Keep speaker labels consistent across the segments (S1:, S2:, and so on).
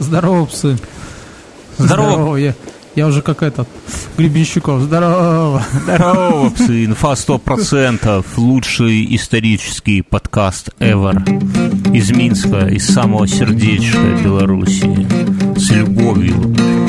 S1: Здорово, псы.
S2: Здорово.
S1: Я, я уже как этот, Гребенщиков. Здорово.
S2: Здорово, псы. Инфа 100%. Лучший исторический подкаст ever. Из Минска, из самого сердечка Белоруссии. С любовью.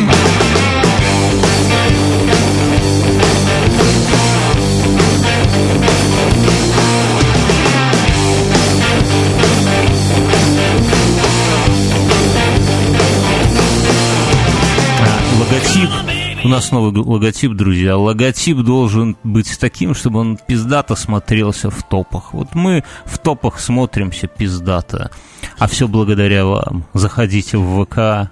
S2: Нас новый логотип, друзья. Логотип должен быть таким, чтобы он пиздато смотрелся в топах. Вот мы в топах смотримся пиздато. А все благодаря вам. Заходите в ВК,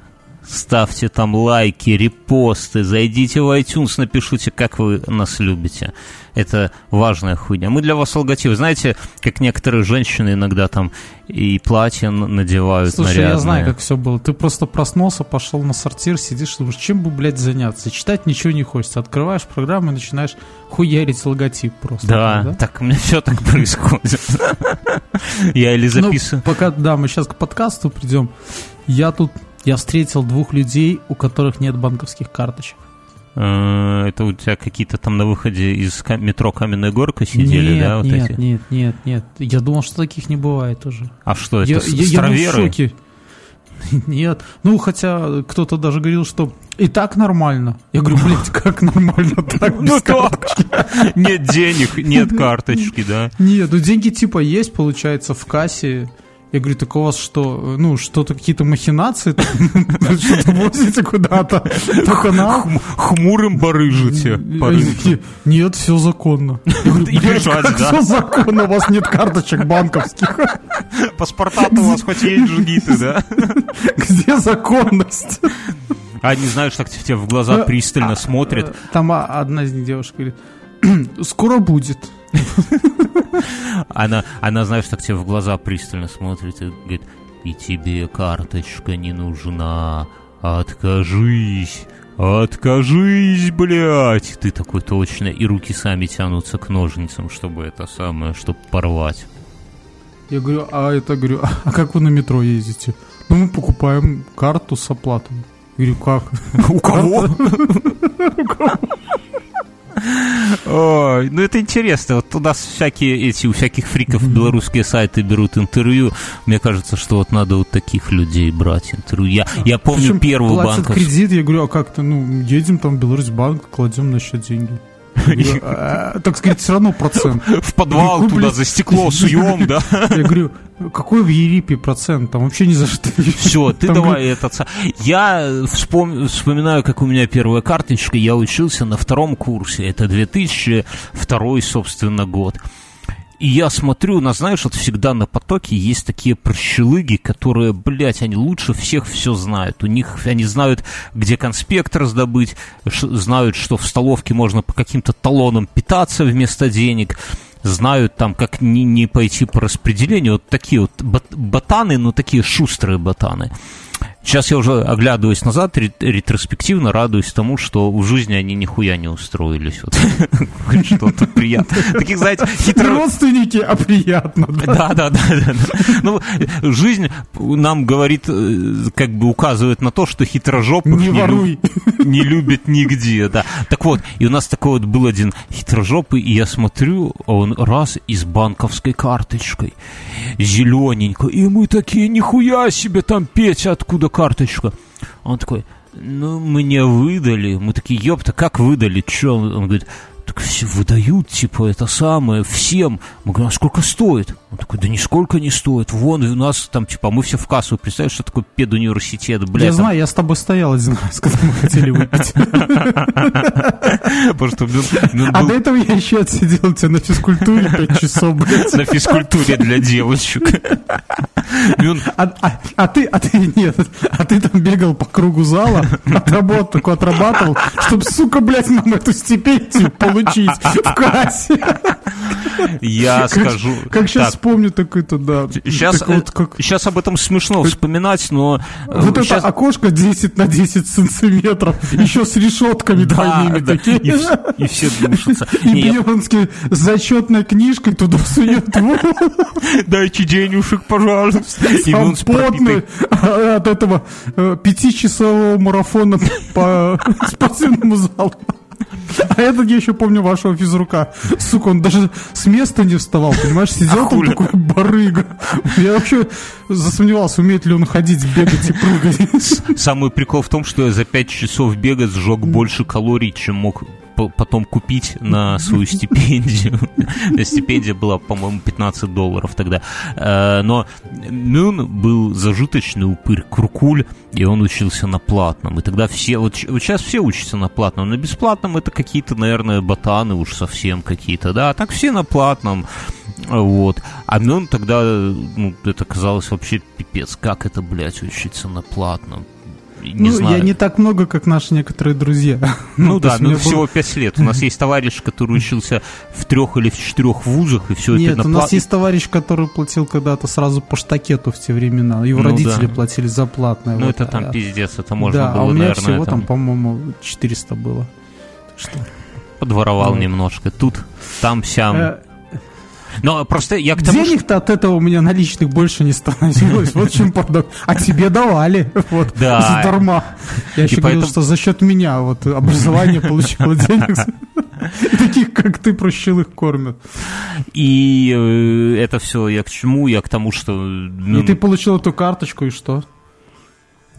S2: ставьте там лайки, репосты, зайдите в iTunes, напишите, как вы нас любите. Это важная хуйня. Мы для вас логотип. Знаете, как некоторые женщины иногда там и платья надевают
S1: Слушай,
S2: нарядные.
S1: я знаю, как все было. Ты просто проснулся, пошел на сортир, сидишь, думаешь, чем бы, блядь, заняться? Читать ничего не хочется. Открываешь программу и начинаешь хуярить логотип просто.
S2: Да,
S1: да?
S2: так у меня все так происходит. Я или
S1: Ну,
S2: записываю.
S1: пока, да, мы сейчас к подкасту придем. Я тут, я встретил двух людей, у которых нет банковских карточек.
S2: Э, Это у тебя какие-то там на выходе из метро Каменная Горка сидели,
S1: нет,
S2: да, вот
S1: нет,
S2: эти?
S1: нет, нет, нет. Я думал, что таких не бывает уже.
S2: А что, это
S1: я,
S2: с-
S1: я- я был в
S2: староверы?
S1: шоке. Нет. Ну, хотя кто-то даже говорил, что и так нормально. Я говорю, блядь, как нормально так? без
S2: Ну
S1: карточки?»
S2: Нет денег, нет карточки, да.
S1: Нет, ну деньги типа есть, получается, в кассе. Я говорю, так у вас что, ну, что-то, какие-то махинации? Что-то возите куда-то по каналу?
S2: Хм- Хмурым барыжите.
S1: Нет, все законно. Я говорю,
S2: И
S1: «Блядь,
S2: бежать,
S1: как
S2: да.
S1: все законно? У вас нет карточек банковских.
S2: Паспорта-то у вас хоть есть жгиты, да?
S1: Где законность?
S2: А они, знаешь, так тебе в глаза пристально смотрят.
S1: Там а, одна из них девушек говорит, скоро будет.
S2: Она, она, знаешь, так тебе в глаза пристально смотрит и говорит, и тебе карточка не нужна, откажись, откажись, блядь. Ты такой точно, и руки сами тянутся к ножницам, чтобы это самое, чтобы порвать.
S1: Я говорю, а это, говорю, а как вы на метро ездите? Ну, мы покупаем карту с оплатой. Я говорю, как?
S2: У кого? Ой, ну это интересно. Вот туда всякие эти, у всяких фриков белорусские сайты берут интервью. Мне кажется, что вот надо вот таких людей брать интервью. Я, я помню
S1: Причем
S2: первую банковскую.
S1: кредит, я говорю, а как-то, ну, едем там в Беларусьбанк, кладем на счет деньги. Говорю, «А, Так сказать, все равно процент.
S2: В подвал
S1: Ну,
S2: туда за стекло суем, да?
S1: Я говорю, какой в Ерипе процент? Там вообще ни за что.
S2: Все, ты давай этот... Я вспом- вспоминаю, как у меня первая карточка. Я учился на втором курсе. Это 2002, собственно, год. И я смотрю, у нас, знаешь, вот всегда на потоке есть такие прощелыги, которые, блядь, они лучше всех все знают. У них, они знают, где конспект раздобыть, знают, что в столовке можно по каким-то талонам питаться вместо денег, знают там, как не, не пойти по распределению. Вот такие вот бот- ботаны, но такие шустрые ботаны. Сейчас я уже оглядываясь назад, ре- ретроспективно радуюсь тому, что в жизни они нихуя не устроились. Вот. Что-то приятное. Таких, знаете, хитро...
S1: родственники, а приятно. да.
S2: Да, да, да. Ну, жизнь нам говорит, э, как бы указывает на то, что хитрожопых
S1: Не
S2: лю-
S1: воруй.
S2: не любят нигде, да. Так вот, и у нас такой вот был один хитрожопый, и я смотрю, а он раз и с банковской карточкой, зелененько, и мы такие, нихуя себе там, Петя, откуда карточка? Он такой, ну, мне выдали. Мы такие, ёпта, как выдали? Чё? Он говорит, так все выдают, типа, это самое, всем. Мы говорим, а сколько стоит? Он такой, да нисколько не стоит. Вон, у нас там, типа, мы все в кассу. Представляешь, что такое педуниверситет, блядь.
S1: Я
S2: там
S1: знаю, я с тобой стоял один раз, когда мы хотели выпить.
S2: Он- он
S1: А до этого я еще отсидел тебя на физкультуре 5 часов, блядь.
S2: на физкультуре для девочек. Он-
S1: А, а- а ты, а ты нет, а ты там бегал по кругу зала, отработал, такой отрабатывал, чтобы, сука, блядь, нам эту стипендию получить в кассе.
S2: Я скажу...
S1: Как сейчас
S2: так,
S1: помню, такой то да.
S2: Сейчас,
S1: так
S2: об этом смешно вспоминать, но... э,
S1: Вот это окошко 10 на 10 сантиметров, еще с решетками двойными такие.
S2: и, вс- и все душатся.
S1: И Бьернский с зачетной книжкой туда сует.
S2: Дайте денежек, пожалуйста. Иммун с
S1: потный от этого э, пятичасового марафона по спортивному залу. А этот, я еще помню вашего физрука. Сука, он даже с места не вставал, понимаешь? Сидел там такой барыга. Я вообще засомневался, умеет ли он ходить, бегать и прыгать.
S2: Самый прикол в том, что я за 5 часов бега сжег больше калорий, чем мог потом купить на свою стипендию. Стипендия была, по-моему, 15 долларов тогда. Э, но Мюн был зажиточный упырь, куркуль, и он учился на платном. И тогда все, вот, сейчас все учатся на платном, на бесплатном это какие-то, наверное, ботаны уж совсем какие-то, да, а так все на платном. Вот. А Мюн тогда, ну, это казалось вообще пипец, как это, блядь, учиться на платном не
S1: ну,
S2: знаю.
S1: я не так много, как наши некоторые друзья.
S2: Ну, ну да, ну всего пять лет. У нас есть товарищ, который учился в трех или в четырех вузах, и все
S1: Нет,
S2: это
S1: Нет, у нас есть товарищ, который платил когда-то сразу по штакету в те времена. Его ну, родители да. платили за платное.
S2: Ну, вот, это там а, пиздец, это можно да, было,
S1: а у меня
S2: наверное,
S1: всего там, по-моему, 400 было.
S2: Что? Подворовал ну. немножко. Тут, там, сям. Э, но просто я к тому,
S1: Денег-то от этого у меня наличных больше не становилось. Вот чем парадокс. А тебе давали. Вот. Да. Задарма. Я еще говорил, что за счет меня вот образование получило денег. Таких, как ты, прощил их кормят.
S2: И э, это все я к чему? Я к тому, что...
S1: И ты получил эту карточку, и что?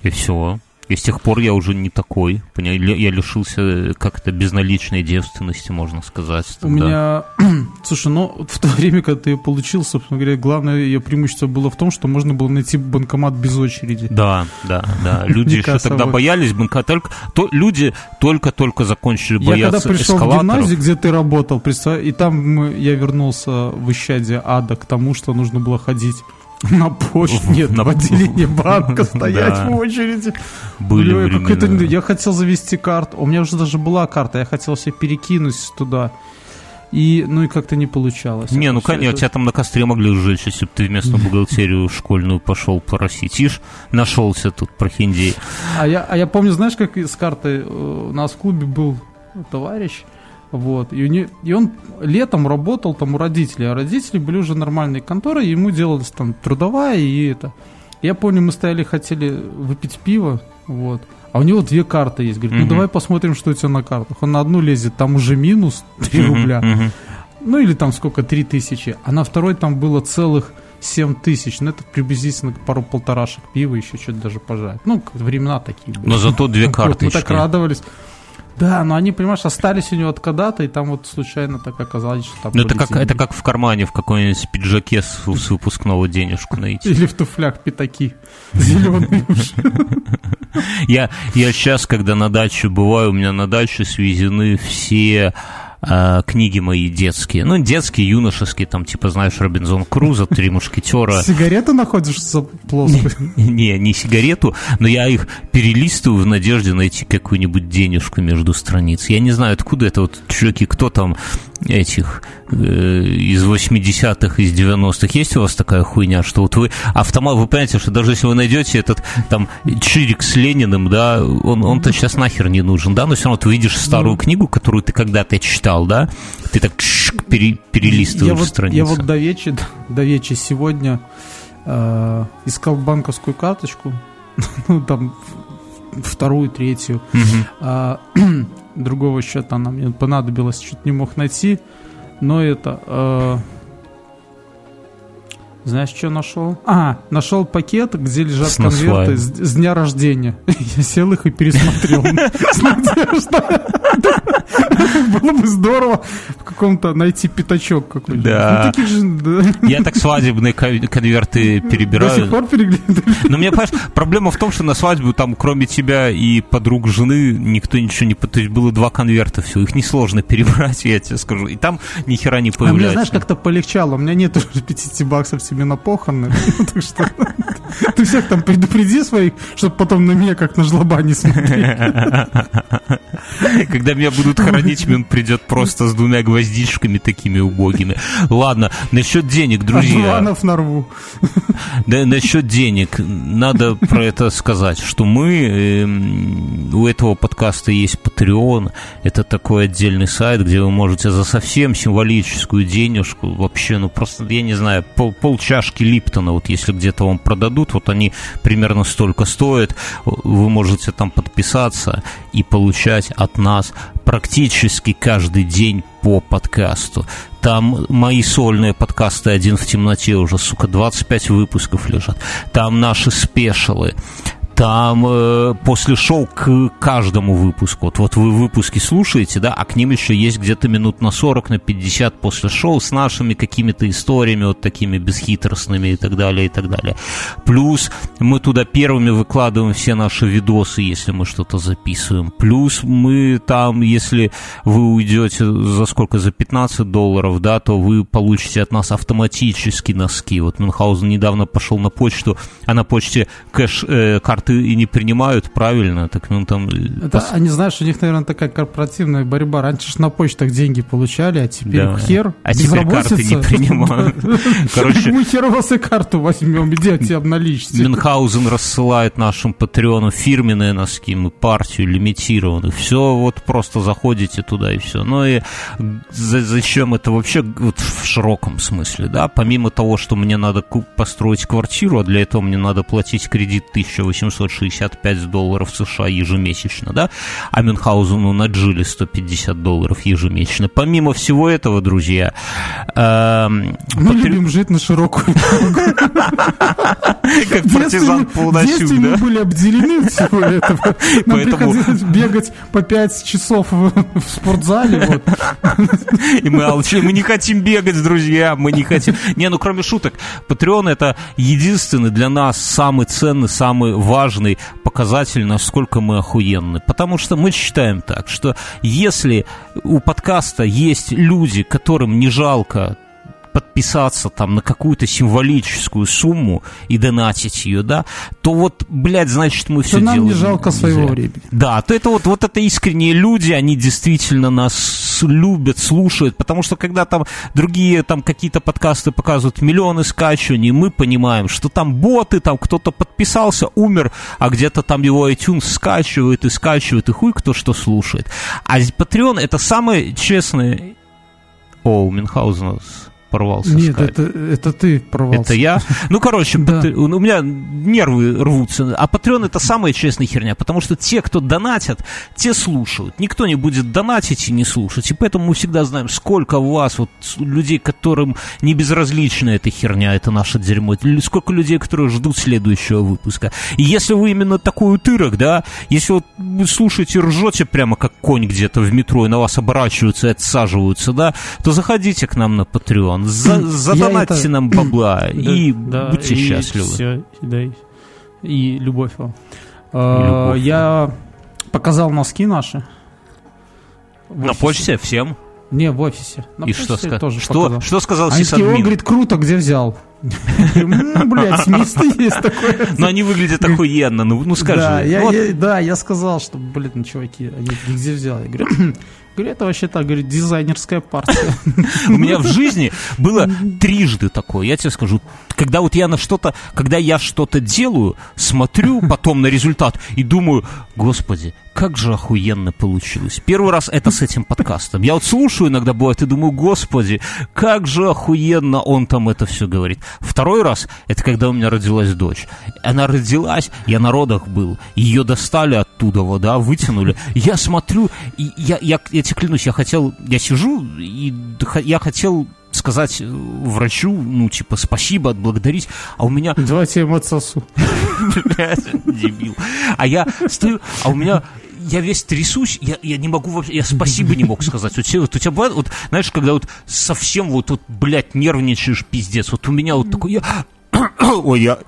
S2: И все. И с тех пор я уже не такой. Я лишился как-то безналичной девственности, можно сказать.
S1: У меня... Слушай, ну, в то время, когда ты ее получил, собственно говоря, главное ее преимущество было в том, что можно было найти банкомат без очереди.
S2: Да, да, да. Люди еще тогда боялись банкомата. Только, то, люди только-только закончили бояться Я когда пришел в
S1: гимназию, где ты работал, и там я вернулся в исчадие ада к тому, что нужно было ходить на почту, нет, на отделение банка стоять в очереди. Были Я хотел завести карту, у меня уже даже была карта, я хотел себе перекинуть туда. И, ну и как-то не получалось.
S2: Не, ну конечно, тебя там на костре могли сжечь, если бы ты в местную бухгалтерию школьную пошел поросить. Ишь, нашелся тут прохиндей.
S1: А я, а я помню, знаешь, как с картой э, у нас в клубе был товарищ, вот. И, не, и он летом работал там у родителей, а родители были уже нормальные конторы, и ему делалась там трудовая и это. Я помню, мы стояли, хотели выпить пиво, вот. А у него две карты есть. Говорит, ну давай посмотрим, что у тебя на картах. Он на одну лезет, там уже минус 3 рубля. Ну или там сколько, 3 тысячи. А на второй там было целых 7 тысяч. Ну это приблизительно пару полторашек пива, еще что-то даже пожать. Ну, времена такие были.
S2: Но зато две карты.
S1: Мы так радовались. Да, но они, понимаешь, остались у него от когда-то, и там вот случайно так оказалось, что там...
S2: Ну, это как, это как в кармане в какой-нибудь пиджаке с, с выпускного денежку найти.
S1: Или в туфлях пятаки зеленые
S2: я, я сейчас, когда на даче бываю, у меня на даче свезены все э, книги мои детские. Ну, детские, юношеские, там, типа, знаешь, Робинзон Круза, Три мушкетера.
S1: Сигарету находишь за плоскую?
S2: Не, не сигарету, но я их перелистываю в надежде найти какую-нибудь денежку между страниц. Я не знаю, откуда это вот чуваки, кто там этих э, из 80-х, из 90-х. Есть у вас такая хуйня, что вот вы автомат, вы понимаете, что даже если вы найдете этот там чирик с Лениным, да, он, он-то сейчас нахер не нужен, да, но все равно ты видишь старую ну. книгу, которую ты когда-то читал, да, ты так пере, перелистываешь я страницу.
S1: Я вот до вечера, до вечера сегодня э, искал банковскую карточку, ну, там, вторую, третью. Угу. А, другого счета она мне понадобилась, чуть не мог найти. Но это... Э, знаешь, что нашел? А, нашел пакет, где лежат с конверты с, с дня рождения. Я сел их и пересмотрел. Было бы здорово в каком-то найти пятачок какой-то.
S2: Да. Ну, Я так свадебные конверты перебираю. До сих пор переглядываю. Но мне, понимаешь, проблема в том, что на свадьбу там, кроме тебя и подруг жены, никто ничего не... То есть было два конверта, все, их несложно перебрать, я тебе скажу. И там ни хера не появляется. А мне,
S1: знаешь, как-то полегчало. У меня нет уже 50 баксов себе на похороны. Так что ты всех там предупреди своих, чтобы потом на меня как на жлоба не смотреть.
S2: Когда меня будут хоронить, он придет просто с двумя гвоздичками такими убогими. Ладно, насчет денег, друзья.
S1: Обманов нарву.
S2: Да, насчет денег. Надо про это сказать, что мы... Э, у этого подкаста есть Patreon. Это такой отдельный сайт, где вы можете за совсем символическую денежку вообще, ну просто, я не знаю, пол, пол чашки Липтона, вот если где-то вам продадут, вот они примерно столько стоят, вы можете там подписаться и получать от нас практически каждый день по подкасту. Там мои сольные подкасты «Один в темноте» уже, сука, 25 выпусков лежат. Там наши спешалы там э, после шоу к каждому выпуску. Вот, вот вы выпуски слушаете, да, а к ним еще есть где-то минут на 40, на 50 после шоу с нашими какими-то историями, вот такими бесхитростными и так далее, и так далее. Плюс мы туда первыми выкладываем все наши видосы, если мы что-то записываем. Плюс мы там, если вы уйдете за сколько, за 15 долларов, да, то вы получите от нас автоматически носки. Вот Мюнхгаузен недавно пошел на почту, а на почте кэш, э, карты и не принимают правильно, так ну там...
S1: Это, пос... Они, знаешь, у них, наверное, такая корпоративная борьба. Раньше же на почтах деньги получали, а теперь да. хер
S2: А теперь карты не принимают.
S1: Короче... Мы хер вас и карту возьмем, идите обналичьте.
S2: Мюнхгаузен рассылает нашим патреонам фирменные носки, мы партию лимитированных. Все, вот просто заходите туда и все. Ну и зачем это вообще вот в широком смысле, да? Помимо того, что мне надо построить квартиру, а для этого мне надо платить кредит 1800 765 долларов США ежемесячно, да, а Мюнхгаузену наджили 150 долларов ежемесячно. Помимо всего этого, друзья...
S1: Э, Мы потр... любим жить на широкую
S2: Как партизан полнощук, да?
S1: мы были обделены всего этого. Нам приходилось бегать по 5 часов в спортзале.
S2: И мы алчим. Мы не хотим бегать, друзья, мы не хотим. Не, ну кроме шуток, Patreon это единственный для нас самый ценный, самый важный важный показатель, насколько мы охуенны. Потому что мы считаем так, что если у подкаста есть люди, которым не жалко подписаться там на какую-то символическую сумму и донатить ее, да, то вот, блядь, значит, мы все
S1: нам
S2: делаем.
S1: не жалко своего времени.
S2: Да, то это вот, вот это искренние люди, они действительно нас любят, слушают, потому что когда там другие там какие-то подкасты показывают миллионы скачиваний, мы понимаем, что там боты, там кто-то подписался, умер, а где-то там его iTunes скачивает и скачивает, и хуй кто что слушает. А Patreon это самое честное... О, у Мюнхгаузена порвался
S1: Нет, это, это ты порвался.
S2: Это я? Ну, короче, да. у меня нервы рвутся. А Patreon это самая честная херня, потому что те, кто донатят, те слушают. Никто не будет донатить и не слушать. И поэтому мы всегда знаем, сколько у вас вот людей, которым не безразлична эта херня, это наше дерьмо. Сколько людей, которые ждут следующего выпуска. И если вы именно такой утырок, да, если вот вы слушаете, ржете прямо как конь где-то в метро, и на вас оборачиваются и отсаживаются, да, то заходите к нам на Patreon Антон, за, задонатьте это... нам бабла и да, будьте и счастливы. Все,
S1: да, и любовь вам. А, любовь. Я показал носки наши.
S2: На почте всем?
S1: Не, в офисе.
S2: На и что, ска... тоже что, что сказал
S1: такие, он говорит, круто, где взял? Блять, место есть такое.
S2: Но они выглядят охуенно, ну, ну скажи.
S1: Да, я, да, я сказал, что, блин, ну, чуваки, они где взял? Я говорю, Говорю, это вообще так, говорит, дизайнерская партия.
S2: У меня в жизни было трижды такое, я тебе скажу. Когда вот я на что-то, когда я что-то делаю, смотрю потом на результат и думаю, господи, как же охуенно получилось. Первый раз это с этим подкастом. Я вот слушаю иногда бывает и думаю, господи, как же охуенно он там это все говорит. Второй раз, это когда у меня родилась дочь. Она родилась, я на родах был, ее достали оттуда, вода, вытянули. Я смотрю, и я, я, я тебе клянусь, я хотел, я сижу, и я хотел сказать врачу, ну, типа, спасибо, отблагодарить, а у меня...
S1: Давайте я ему отсосу.
S2: Дебил. А я стою, а у меня я весь трясусь, я, я не могу вообще, я спасибо не мог сказать. Вот, вот у тебя бывает, вот, знаешь, когда вот совсем вот, вот, блядь, нервничаешь, пиздец, вот у меня вот такой, я... Ой, я,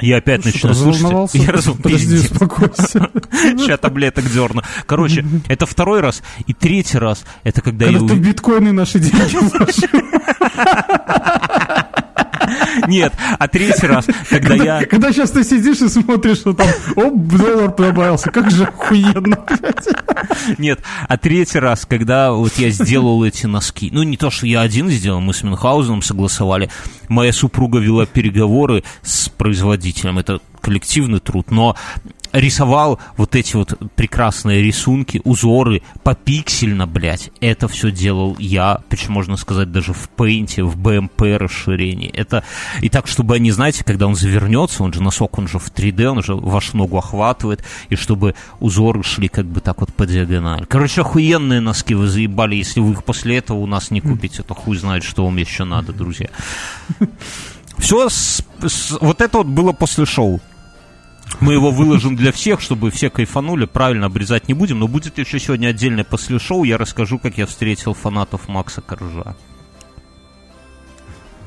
S2: я опять ну, начну слушать. Я раз...
S1: Подожди, успокойся.
S2: Сейчас таблеток дерну. Короче, это второй раз. И третий раз, это когда,
S1: когда я... Ты биткоины наши деньги
S2: Нет, а третий раз, когда я...
S1: Когда сейчас ты сидишь и смотришь, что там, оп, доллар добавился, как же охуенно.
S2: Нет, а третий раз, когда вот я сделал эти носки, ну не то, что я один сделал, мы с Мюнхгаузеном согласовали, моя супруга вела переговоры с производителем, это коллективный труд, но рисовал вот эти вот прекрасные рисунки, узоры попиксельно, блядь. Это все делал я, причем можно сказать даже в Paint, в BMP расширении. Это и так, чтобы они, знаете, когда он завернется, он же носок, он же в 3D, он же вашу ногу охватывает, и чтобы узоры шли как бы так вот по диагонали. Короче, охуенные носки вы заебали, если вы их после этого у нас не купите, то хуй знает, что вам еще надо, друзья. Все, с, с, вот это вот было после шоу. Мы его выложим для всех, чтобы все кайфанули. Правильно обрезать не будем, но будет еще сегодня отдельное после шоу. Я расскажу, как я встретил фанатов Макса Коржа.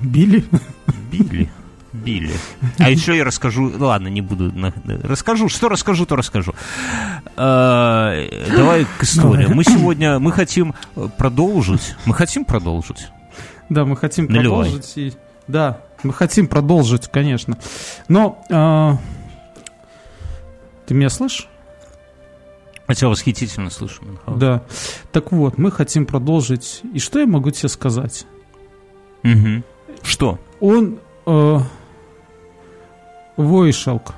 S1: Били?
S2: Били. Били. А еще я расскажу, ладно, не буду, расскажу, что расскажу, то расскажу. А, давай к истории. Мы сегодня, мы хотим продолжить, мы хотим продолжить.
S1: Да, мы хотим продолжить. И, да, мы хотим продолжить, конечно. Но а, ты меня слышишь?
S2: Я тебя восхитительно слышу,
S1: Мюнхгаузен. Да. Так вот, мы хотим продолжить. И что я могу тебе сказать?
S2: Угу. Что?
S1: Он э, Войшелк.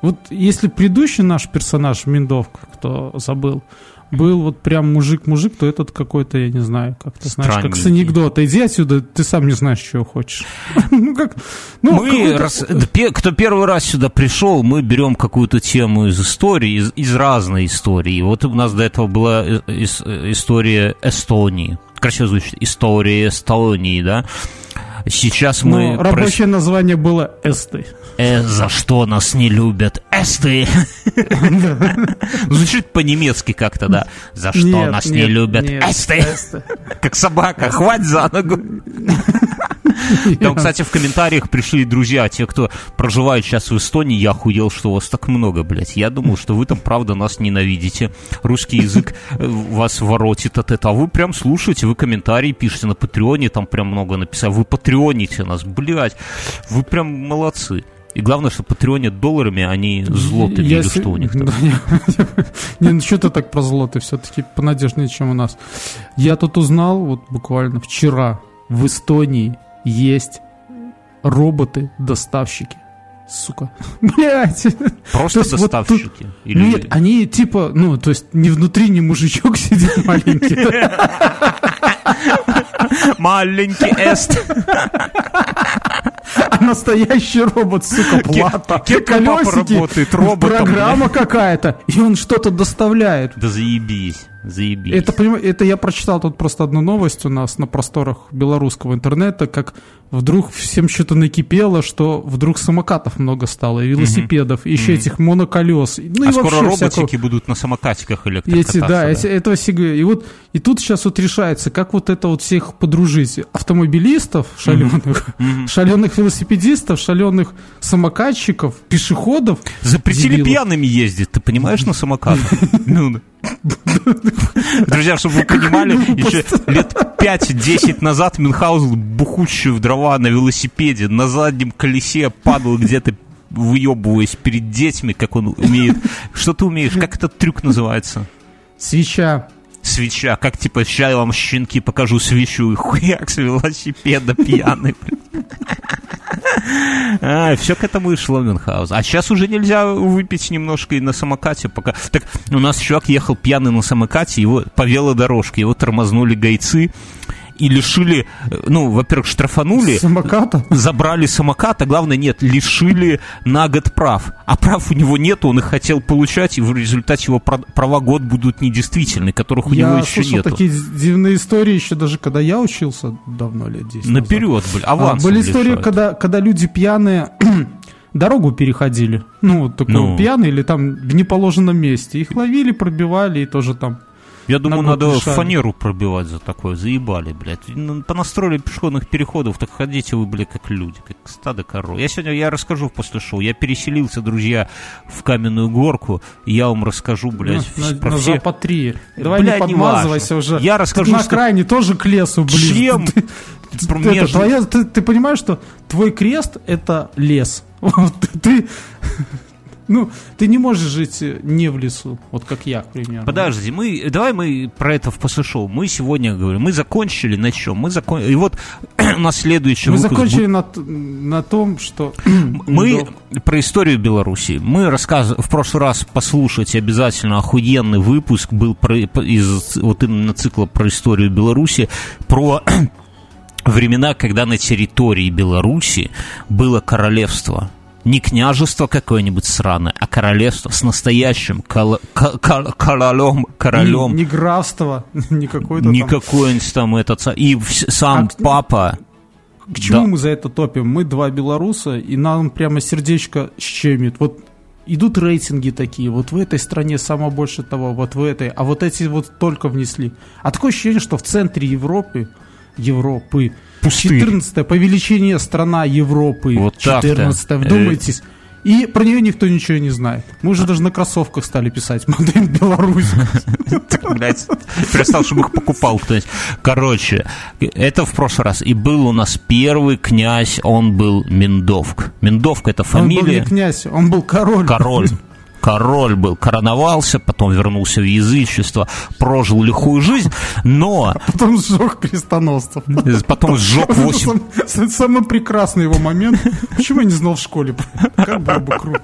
S1: Вот если предыдущий наш персонаж Миндовка, кто забыл, был вот прям мужик-мужик, то этот какой-то, я не знаю, как ты знаешь, как с анекдота. Иди отсюда, ты сам не знаешь, чего хочешь.
S2: ну, как... Ну, мы, раз, кто первый раз сюда пришел, мы берем какую-то тему из истории, из, из разной истории. Вот у нас до этого была э, история Эстонии. Красиво звучит. История Эстонии, да? Сейчас мы...
S1: Ну, рабочее прос... название было Эсты.
S2: Э, за что нас не любят? Эсты! Звучит по-немецки как-то, да. За что нас не любят? Эсты! Как собака, хвать за ногу. Там, кстати, в комментариях пришли друзья, те, кто проживает сейчас в Эстонии, я охуел, что у вас так много, блядь. Я думал, что вы там, правда, нас ненавидите. Русский язык э, вас воротит от этого. А вы прям слушаете, вы комментарии пишете на Патреоне, там прям много написано. Вы патреоните нас, блядь. Вы прям молодцы. И главное, что патреонят долларами, а не злотами, или что у них там.
S1: Не, ну что ты так про злоты, все-таки понадежнее, чем у нас. Я тут узнал, вот буквально вчера, в Эстонии есть роботы-доставщики. Сука. Блять.
S2: Просто есть, доставщики? Вот тут...
S1: Или... Нет, они типа, ну, то есть не внутри не мужичок сидит маленький.
S2: Маленький эст.
S1: А настоящий робот, сука, плата.
S2: Колесики, работает,
S1: программа какая-то, и он что-то доставляет.
S2: Да заебись. Заебись.
S1: Это, это я прочитал тут просто одну новость у нас на просторах белорусского интернета, как вдруг всем что-то накипело, что вдруг самокатов много стало, и велосипедов, угу. и еще угу. этих моноколес.
S2: Ну, а и скоро роботики всякого... будут на самокатиках эти,
S1: да, да. Эти, этого всего. И вот и тут сейчас вот решается, как вот это вот всех подружить. Автомобилистов шаленых, угу. шаленых велосипедистов, шаленых самокатчиков, пешеходов.
S2: Запретили дебилов. пьяными ездить, ты понимаешь, на самокатах? Ну, Друзья, чтобы вы понимали, еще лет 5-10 назад Мюнхгаузен, бухущий в дрова на велосипеде, на заднем колесе падал где-то выебываясь перед детьми, как он умеет. Что ты умеешь? Как этот трюк называется?
S1: Свеча.
S2: Свеча. Как типа, сейчас я вам щенки покажу свечу. И хуяк с велосипеда пьяный. А, все к этому и шло Мюнхгаузен. А сейчас уже нельзя выпить немножко и на самокате пока. Так у нас чувак ехал пьяный на самокате, его по велодорожке, его тормознули гайцы, и лишили, э, ну, во-первых, штрафанули.
S1: Самоката?
S2: Забрали самокат, а главное, нет, лишили на год прав. А прав у него нет, он их хотел получать, и в результате его права год будут недействительны, которых у я него еще нет.
S1: такие дивные истории еще даже когда я учился давно, лет 10
S2: Наперед, блин, аванс
S1: а, Были истории, когда, когда люди пьяные дорогу переходили. Ну, такой ну. пьяный или там в неположенном месте. Их ловили, пробивали и тоже там
S2: Я думаю,
S1: на
S2: надо
S1: лишали.
S2: фанеру пробивать за такое. Заебали, блядь. Ну, Понастроили пешеходных переходов, так ходите вы, блядь, как люди, как стадо коров. Я сегодня, я расскажу после шоу. Я переселился, друзья, в каменную горку. Я вам расскажу, блядь,
S1: Ну,
S2: вс-
S1: на,
S2: про
S1: на
S2: все...
S1: Запад 3. Давай
S2: Блядь,
S1: не
S2: не
S1: подмазывайся
S2: важно.
S1: уже.
S2: Я расскажу,
S1: на
S2: что-
S1: окраине тоже к лесу ближе.
S2: Чем?
S1: Ты, это, твоя- ты- ты понимаешь, что твой крест это лес. Вот ты, ну, ты не можешь жить э, не в лесу, вот как я, к примеру.
S2: Подожди, мы, давай мы про это в после шоу. Мы сегодня говорим, мы закончили на чем? Мы закон... И вот у нас следующий
S1: Мы
S2: выпуск
S1: закончили на, на том, что
S2: Мы про историю Беларуси. Мы рассказывали в прошлый раз послушайте обязательно охуенный выпуск был про, из вот именно цикла про историю Беларуси про времена, когда на территории Беларуси было королевство. Не княжество какое-нибудь сраное, а королевство с настоящим кол- ко- ко- королем, королем.
S1: не, не графство, не какое-то
S2: Не
S1: там.
S2: какой-нибудь там этот... И сам
S1: А-
S2: папа...
S1: К чему
S2: Да.
S1: мы за это топим? Мы два белоруса, и нам прямо сердечко щемит. Вот идут рейтинги такие, вот в этой стране самое больше того, вот в этой, а вот эти вот только внесли. А такое ощущение, что в центре Европы, Европы,
S2: Пустырь.
S1: 14 по величине страна Европы,
S2: Вот так-то.
S1: 14 вдумайтесь. И про нее никто ничего не знает. Мы уже даже на кроссовках стали писать «Модель Беларусь».
S2: Блять, перестал, чтобы их покупал кто-нибудь. Короче, это в прошлый раз. И был у нас первый князь, он был Миндовк. Миндовк это
S1: Он был не
S2: фамилия.
S1: князь, он был король.
S2: Король. Король был, короновался, потом вернулся в язычество, прожил лихую жизнь, но
S1: Потом сжег крестоносцев.
S2: потом сжег
S1: Это
S2: 8
S1: сам- сам- самый прекрасный его момент. Почему я не знал в школе? Как было бы круто.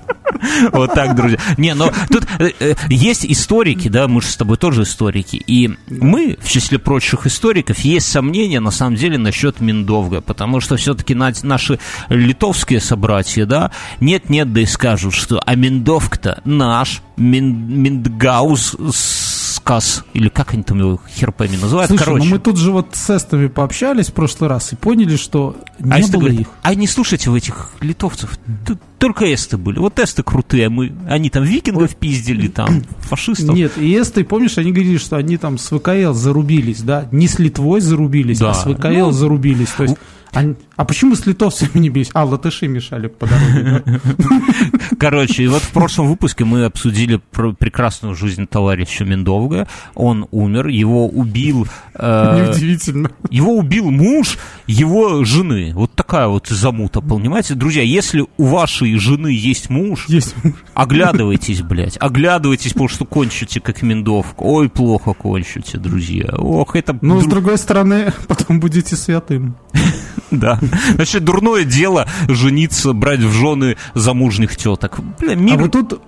S2: Вот так, друзья. Не, но тут э, э, есть историки, да, мы же с тобой тоже историки, и мы, в числе прочих историков, есть сомнения, на самом деле, насчет Миндовга, потому что все-таки наши литовские собратья, да, нет-нет, да и скажут, что а Миндовг-то наш, Мин, Миндгаус сказ, или как они там его хер пойми называют,
S1: Слушай,
S2: короче.
S1: ну мы тут же вот с эстами пообщались в прошлый раз и поняли, что не
S2: А
S1: было
S2: говорят,
S1: их.
S2: а не слушайте в этих литовцев, тут только эсты были. Вот эсты крутые, а мы, они там викингов пиздили, там, фашистов.
S1: Нет, и эсты, помнишь, они говорили, что они там с ВКЛ зарубились, да? Не с Литвой зарубились,
S2: Да.
S1: а с ВКЛ
S2: Ну,
S1: зарубились. То есть, они- А почему с литовцами не бились? А, латыши мешали по дороге?
S2: Короче, и вот в прошлом выпуске мы обсудили про прекрасную жизнь товарища Миндовга. Он умер, его убил... э,
S1: Неудивительно.
S2: его убил муж его жены. Вот такая вот замута, понимаете? Друзья, если у вашей жены есть муж,
S1: Есть
S2: оглядывайтесь, блядь. Оглядывайтесь, потому что кончите как Миндовка. Ой, плохо кончите, друзья. Ох, это...
S1: Но, с
S2: дру-
S1: другой стороны, потом будете святым.
S2: Да. Значит, дурное дело жениться, брать в жены замужних теток. Бля, мир...
S1: А вот тут,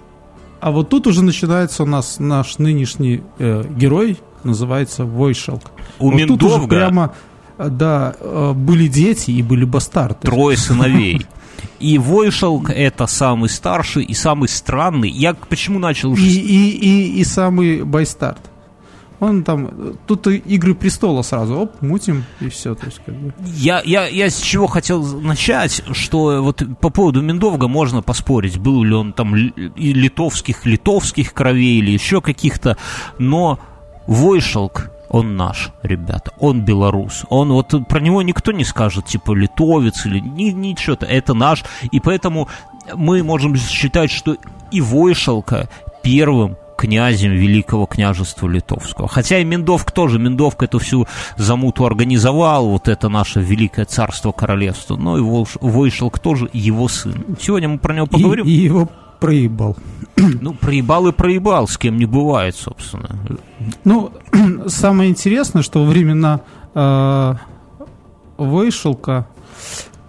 S1: а вот тут уже начинается у нас наш нынешний э, герой, называется Войшелк.
S2: У
S1: вот тут уже
S2: Миндовга
S1: прямо, э, да, э, были дети и были бастарды.
S2: трое сыновей. И Войшелк это самый старший и самый странный. Я почему начал
S1: И,
S2: уже...
S1: и, и, и самый байстарт. Он там, тут Игры престола сразу, оп, мутим, и все. То есть, как бы.
S2: Я, я, я с чего хотел начать, что вот по поводу Миндовга можно поспорить, был ли он там и литовских, литовских кровей или еще каких-то, но Войшелк, он наш, ребята, он белорус, он вот про него никто не скажет, типа литовец или ни, ничего-то, это наш, и поэтому мы можем считать, что и Войшелка первым князем Великого княжества Литовского. Хотя и Миндовк тоже, Миндовк эту всю замуту организовал, вот это наше Великое Царство Королевство, но и Волш- Войшелк тоже его сын. Сегодня мы про него поговорим.
S1: И, и его проебал.
S2: Ну, проебал и проебал, с кем не бывает, собственно.
S1: Ну, самое интересное, что во времена э, Войшелка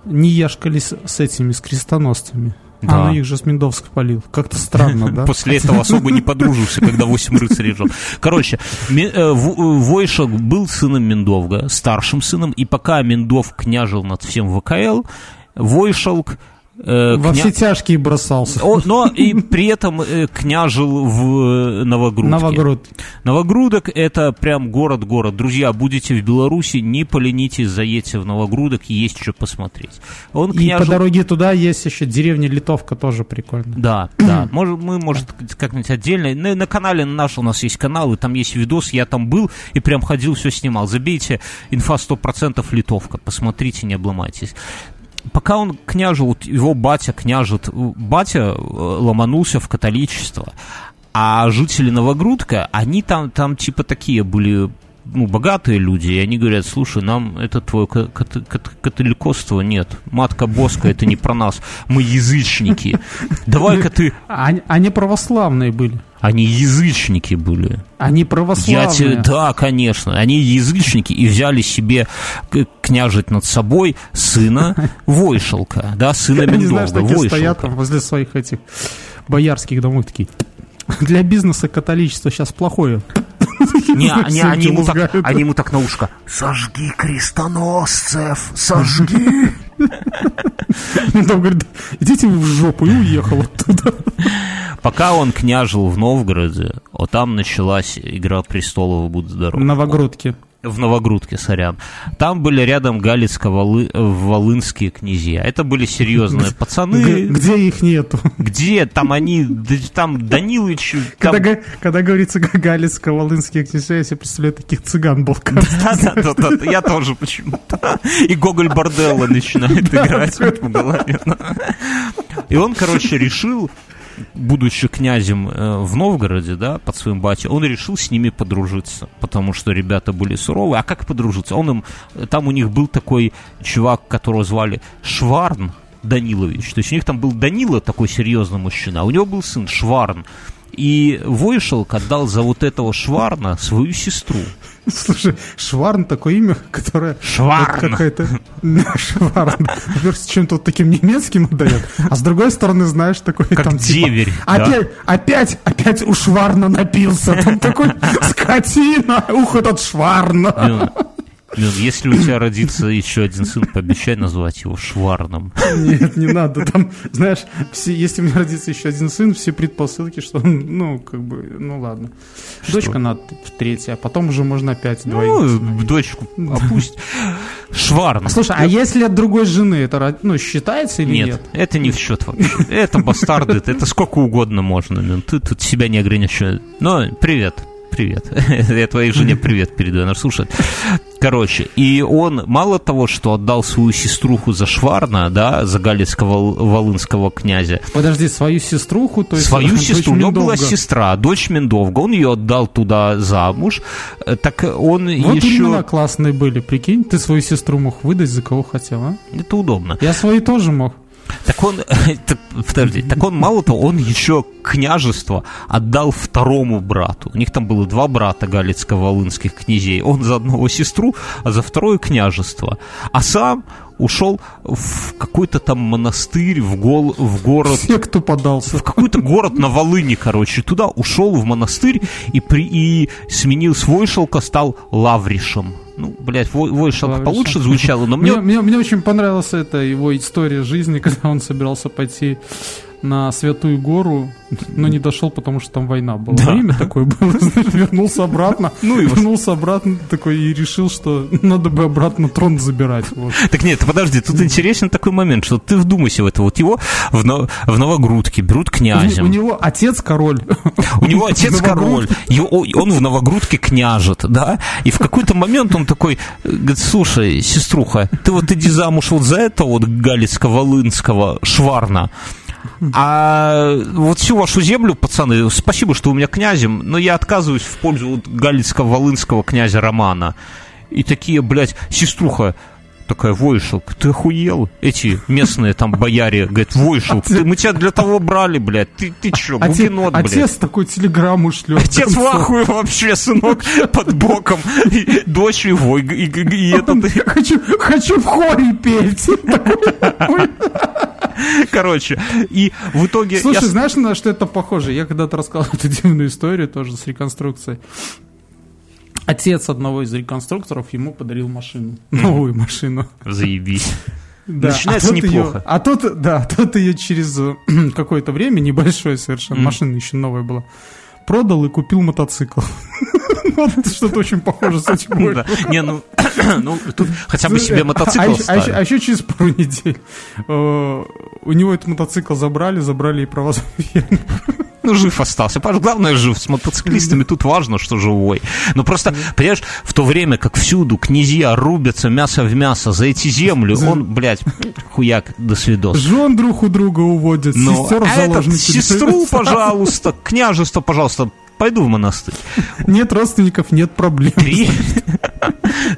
S1: не яшкали с, с этими, с крестоносцами.
S2: Да.
S1: А, ну их же с Миндовск полил. Как-то странно, да?
S2: После этого особо не подружился, когда восемь рыцарей жил. Короче, э, В- Войшек был сыном Миндовга, старшим сыном, и пока Миндов княжил над всем ВКЛ, Войшелк э,
S1: Во
S2: кня-
S1: все тяжкие бросался.
S2: О, но и при этом э, княжил в э, Новогрудке.
S1: Новогруд.
S2: Новогрудок это прям город-город. Друзья, будете в Беларуси, не поленитесь, заедьте в Новогрудок, есть что посмотреть. Он
S1: И
S2: княжил...
S1: по дороге туда есть еще деревня Литовка, тоже прикольно.
S2: Да, да. Может, мы, может, как-нибудь отдельно. На, на канале наш у нас есть канал, и там есть видос, я там был и прям ходил, все снимал. Забейте инфа 100% литовка, посмотрите, не обломайтесь. Пока он княжил, его батя княжит, батя э, ломанулся в католичество, а жители Новогрудка, они там, там типа такие были ну, богатые люди, и они говорят, слушай, нам это твое ка- кат- кат- католикоство нет, матка Боска, это не про нас, мы язычники. Давай-ка ты...
S1: Они, они православные были.
S2: Они язычники были.
S1: Они
S2: Я
S1: православные.
S2: тебе, да, конечно. Они язычники и взяли себе княжить над собой сына Войшелка, да, сына
S1: Они, знаешь,
S2: Миндовга,
S1: такие стоят там возле своих этих боярских домов такие. Для бизнеса католичество сейчас плохое.
S2: Не, они,
S1: Всем
S2: они ему так, они ему так на ушко. Сожги крестоносцев, сожги.
S1: Он там говорит, идите в жопу, и уехал оттуда.
S2: Пока он княжил в Новгороде, вот там началась «Игра престолов» «Будь здоров».
S1: В Новогрудке.
S2: В Новогрудке, сорян. Там были рядом галицко-волынские князья. Это были серьезные пацаны.
S1: Где их нету?
S2: Где? Там они, да там Данилыч... там-
S1: Когда, когда говорится галицко-волынские князья, я себе представляю таких цыган балканских.
S2: Да-да-да, я тоже почему-то. И Гоголь Борделло начинает играть в голове. И он, короче, решил, будучи князем э, в Новгороде, да, под своим батей, он решил с ними подружиться, потому что ребята были суровые. А как подружиться? Он им, там у них был такой чувак, которого звали Шварн Данилович. То есть у них там был Данила, такой серьезный мужчина, а у него был сын Шварн. И Войшелк отдал за вот этого Шварна свою сестру.
S1: Слушай, Шварн такое имя, которое...
S2: Шварн.
S1: Какая-то... Шварн. Во-первых, с чем-то вот таким немецким отдает. А с другой стороны, знаешь, такой
S2: Как
S1: там типа...
S2: деверь, да.
S1: Опять, опять, опять у Шварна напился. Там такой скотина. Ух, этот Шварн.
S2: Если у тебя родится еще один сын, пообещай назвать его Шварном.
S1: Нет, не надо. Там, знаешь, все, если у меня родится еще один сын, все предпосылки, что он, ну, как бы, ну ладно. Дочка надо в третья, а потом уже можно опять двоих.
S2: Ну, дочку опусть. Шварн.
S1: Слушай, а если от другой жены, это ну, считается или нет?
S2: Нет, это не в счет вообще. Это бастарды, это сколько угодно можно. Лен. Ты тут себя не ограничивай. Но привет. Привет. Я твоей жене привет передаю, она слушает. Короче, и он мало того, что отдал свою сеструху за Шварна, да, за галицкого волынского князя,
S1: Подожди, свою сеструху, то есть...
S2: Свою сестру, у него была сестра, дочь Миндовга, он ее отдал туда замуж, Э, так он
S1: Вот
S2: еще...
S1: времена классные были, прикинь, ты свою сестру мог выдать за кого хотел, а?
S2: Это удобно.
S1: Я свои тоже мог.
S2: Так он, подожди, так он мало того, он еще княжество отдал второму брату. У них там было два брата галицко-волынских князей. Он за одного сестру, а за второе княжество. А сам ушел в какой-то там монастырь, в, гол, в город
S1: Все, кто подался.
S2: в какой-то город на Волыни, короче, туда ушел в монастырь и, при, и сменил свой шелка, стал лавришем. Ну, блядь, Вой- получше звучало, но мне...
S1: Мне, мне, мне очень понравилась эта его история жизни, когда он собирался пойти на Святую Гору, но не дошел, потому что там война была.
S2: Да.
S1: Время такое было, вернулся обратно,
S2: Ну и
S1: вернулся обратно такой и решил, что надо бы обратно трон забирать. Вот.
S2: Так нет, подожди, тут интересен такой момент, что ты вдумайся в это. Вот его в, Но- в Новогрудке берут князем.
S1: у него отец король.
S2: У него отец король, его- он в Новогрудке княжет, да, и в какой-то момент он такой, говорит, слушай, сеструха, ты вот иди замуж вот за этого вот галицко-волынского шварна, а вот всю вашу землю, пацаны, спасибо, что у меня князем, но я отказываюсь в пользу вот галицко-волынского князя Романа. И такие, блядь, сеструха, такая, Войшелк, ты охуел? Эти местные там бояре, говорят, Войшелк, ты- мы тебя для того брали, блядь, ты, ты чё, бугенот, блядь.
S1: отец такой телеграмму шлет.
S2: Отец в ахуе вообще, сынок, под боком. И дочь его, и, и- и- и этот,
S1: Хочу, хочу в хоре петь.
S2: Короче. И в итоге...
S1: Слушай,
S2: я
S1: знаешь, на что это похоже? Я когда-то рассказал эту дивную историю тоже с реконструкцией. Отец одного из реконструкторов ему подарил машину. Новую машину.
S2: Заебись.
S1: Да,
S2: Начинается
S1: а тут
S2: неплохо.
S1: Ее, а тут, да, а тут ее через э, какое-то время, небольшое совершенно,
S2: Мгм.
S1: машина еще новая была, продал и купил мотоцикл. Вот что-то очень похоже с этим.
S2: Да. Не, ну, ну, тут хотя бы себе
S1: а-
S2: мотоцикл
S1: а, еще- а, а еще через пару недель э, у него этот мотоцикл забрали, забрали и права.
S2: Ну, жив остался. Главное, жив. С мотоциклистами тут важно, что живой. Но просто, понимаешь, в то время, как всюду князья рубятся мясо в мясо за эти землю,
S1: За-
S2: он, блядь, хуяк, до свидос.
S1: Жен друг у друга уводят,
S2: Ну,
S1: сестер
S2: а этот, сестру, пожалуйста, княжество, пожалуйста, пойду в монастырь.
S1: Нет родственников, нет проблем.
S2: Три,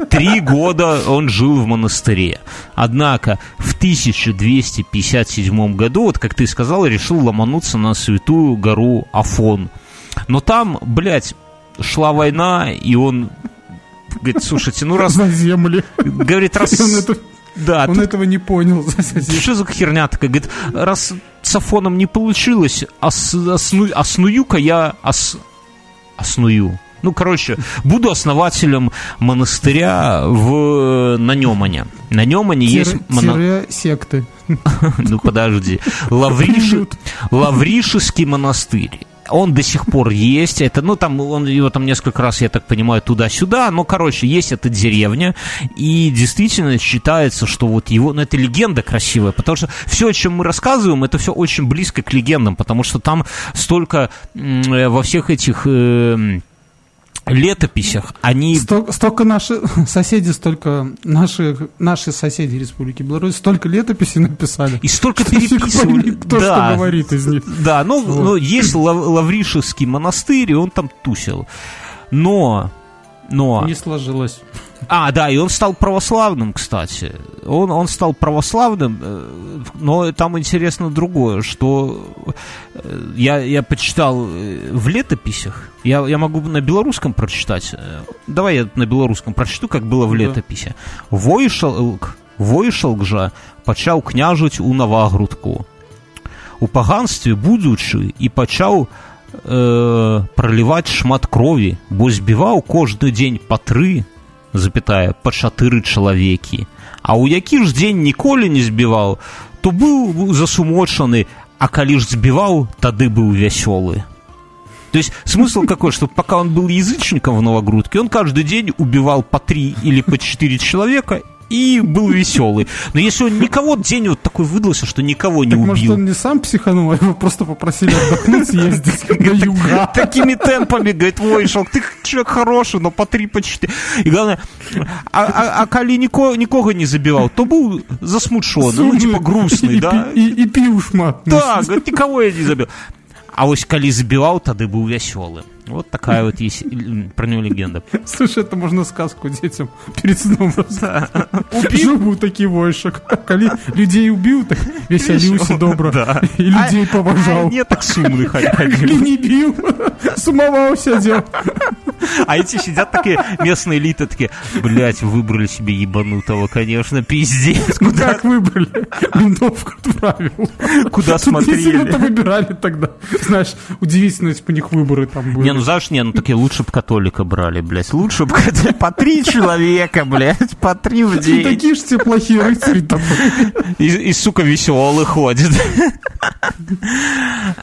S2: три года он жил в монастыре. Однако в 1257 году, вот как ты сказал, решил ломануться на святую гору Афон. Но там, блядь, шла война, и он говорит, слушайте, ну раз...
S1: За земли.
S2: Говорит, раз...
S1: Он, это-
S2: Да,
S1: он
S2: тут
S1: этого не понял.
S2: что за херня такая? Говорит, раз Афоном не получилось, ос- осну- осную-ка я ос- осную. Ну, короче, буду основателем монастыря в на Немане. На Немане есть...
S1: Тире-
S2: моно-
S1: секты.
S2: Ну, подожди. Лавриши- Лавришеский монастырь. Он до сих пор есть. Это, ну, там, он его там несколько раз, я так понимаю, туда-сюда. Но, короче, есть эта деревня. И действительно считается, что вот его... Ну, это легенда красивая. Потому что все, о чем мы рассказываем, это все очень близко к легендам. Потому что там столько э, во всех этих... э, летописях они
S1: Сто- столько наши соседи, столько наши, наши соседи Республики Беларусь, столько летописей написали.
S2: и столько переписывали.
S1: кто что говорит из них.
S2: Да, ну,
S1: Вот.
S2: ну, есть Лав- Лавришевский монастырь, и он там тусил. Но, но...
S1: Не сложилось.
S2: А, да, и он стал православным, кстати. Он, он стал православным, э, но там интересно другое, что э, я, я почитал э, в летописях, я, я могу на белорусском прочитать. Э, Давай я на белорусском прочту, как было в
S1: Да.
S2: летописи. Войшалк, Войшалк жа пачаў княжыць у Навагрудку. У паганстве будучы і пачаў э, праліваць шмат крові, бо збіваў кожны дзень па тры запятая па чатыры чалавекі а ў які ж дзень ніколі не збіваў то быў засумочаны а калі ж збіваў тады быў вясёлы то есть смысл какой, что пока он был язычником в Новогрудке, он каждый день убивал по три или по четыре человека и был веселый. Но если он никого, день вот такой выдался, что никого не
S1: Так может
S2: убил.
S1: он не сам психанул, а его просто попросили отдохнуть, съездить на юга.
S2: Такими темпами, говорит, вышел, ты человек хороший, но по три, по четыре. И главное, а, а, а коли никого, не забивал, то был засмученный, ну, типа грустный, да?
S1: И піў шмат.
S2: Да, говорит, никого я не забил. А вот коли забивал, тогда был веселый. Вот такая вот есть м, про него легенда.
S1: Слушай, это можно сказку детям перед сном. Жил був такий войшак. Коли людей убил, так веселился добро. И людей
S2: А
S1: поважал.
S2: не так сумный
S1: Коли
S2: ходил.
S1: не бил, сумовал сидел.
S2: А эти сидят такие местные элиты, такие, блядь, выбрали себе ебанутого, конечно, пиздец.
S1: Ну как выбрали? Винтовку отправил.
S2: Куда
S1: Тут
S2: смотрели?
S1: выбирали тогда. Знаешь, удивительно, если бы у них выборы там были.
S2: Не, ну знаешь, не, ну такие лучше бы католика брали, блядь. Лучше бы по три человека, блядь, по три в день.
S1: такие же те плохие рыцари там.
S2: И, и, сука, веселый ходит.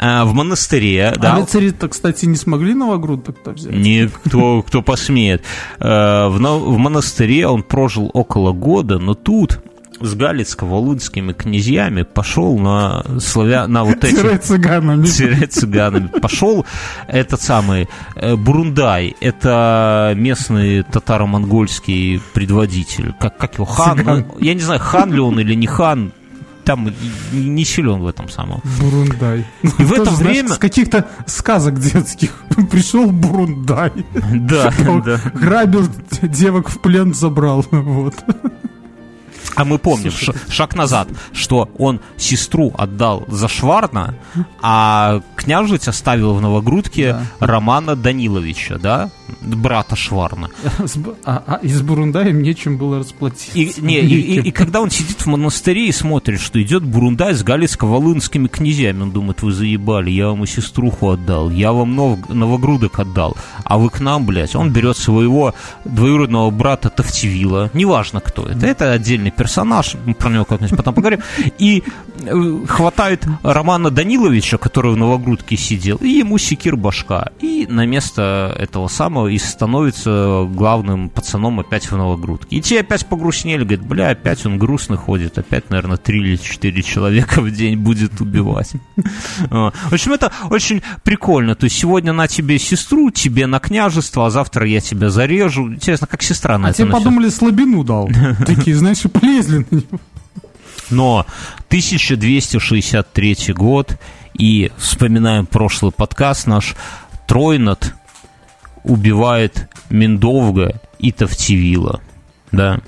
S2: А, В монастыре,
S1: А
S2: да.
S1: рыцари-то, кстати, не смогли Новогруд так-то взять.
S2: Никто, кто посмеет. Э, в монастыре он прожил около года, но тут с галицко-волынскими князьями пошел на славя... на вот эти
S1: цыганами.
S2: Цыганами. Пошел этот самый э, Бурундай, это местный татаро-монгольский предводитель. Как, как его? Хан?
S1: Цыган.
S2: Ну, я не знаю, хан ли он или не хан. Там не силен в этом самом.
S1: Бурундай.
S2: И в это
S1: Тоже, знаешь,
S2: время...
S1: С каких-то сказок детских пришел Бурундай.
S2: Да, да.
S1: Грабил девок в плен забрал. Вот.
S2: А мы помним,
S1: Слушай,
S2: ш- шаг назад, что он сестру отдал за Шварна, а княжить оставил в Новогрудке
S1: Да.
S2: Романа Даниловича, да, брата Шварна.
S1: А, а, и с Бурундаем нечем было расплатиться.
S2: И, не, и, и- и когда он сидит в монастыре и смотрит, что идет Бурундай с галицко-волынскими князьями, он думает, вы заебали, я вам и сеструху отдал, я вам нов- новогрудок отдал, а вы к нам, блядь. Он берет своего двоюродного брата Тавтивила, неважно кто это, это отдельный персонаж, мы про него как-нибудь потом поговорим, и э, хватает Романа Даниловича, который в новогрудке сидел, и ему секир башка, и на место этого самого и становится главным пацаном опять в новогрудке. И те опять погрустнели, говорят, бля, опять он грустно ходит, опять, наверное, три или четыре человека в день будет убивать. В общем, это очень прикольно. То есть сегодня на тебе сестру, тебе на княжество, а завтра я тебя зарежу. Интересно, как сестра на
S1: А
S2: это
S1: те
S2: на всё
S1: подумали, слабину дал. Такие, знаешь, и полезли на него.
S2: Но 1263 год, и вспоминаем прошлый подкаст наш, Тройнат убивает Миндовга и Тавтивила, да,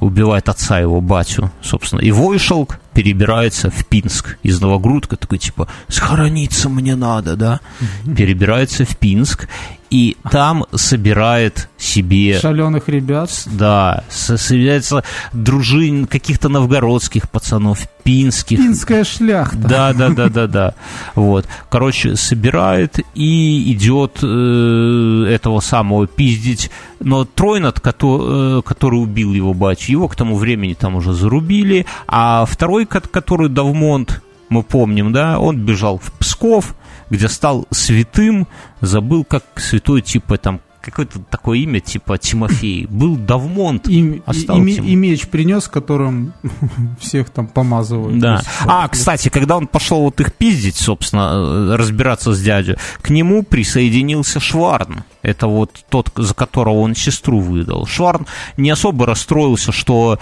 S2: убивает отца его, батю, собственно. И Войшелк перебирается в Пинск из Новогрудка, такой типа, схорониться мне надо, да, перебирается в Пинск, и там собирает себе
S1: Шаленых ребят.
S2: да, со- собирается дружин каких-то новгородских пацанов, пинских.
S1: Пинская шляхта.
S2: Да, да, да, да, да. Вот. Короче, собирает и идет э, этого самого пиздить. Но Тройнат, кото- э, который убил его батю, его к тому времени там уже зарубили. А второй, ко- который Давмонт, мы помним, да, он бежал в Псков, где стал святым, забыл, как святой, типа, там, какое-то такое имя, типа Тимофей. Был Давмонт.
S1: И, и- и
S2: Тим.
S1: и меч принес, которым всех там помазывают.
S2: Да. А, кстати, когда он пошел вот их пиздить, собственно, э, разбираться с дядей, к нему присоединился Шварн. Это вот тот, за которого он сестру выдал. Шварн не особо расстроился, что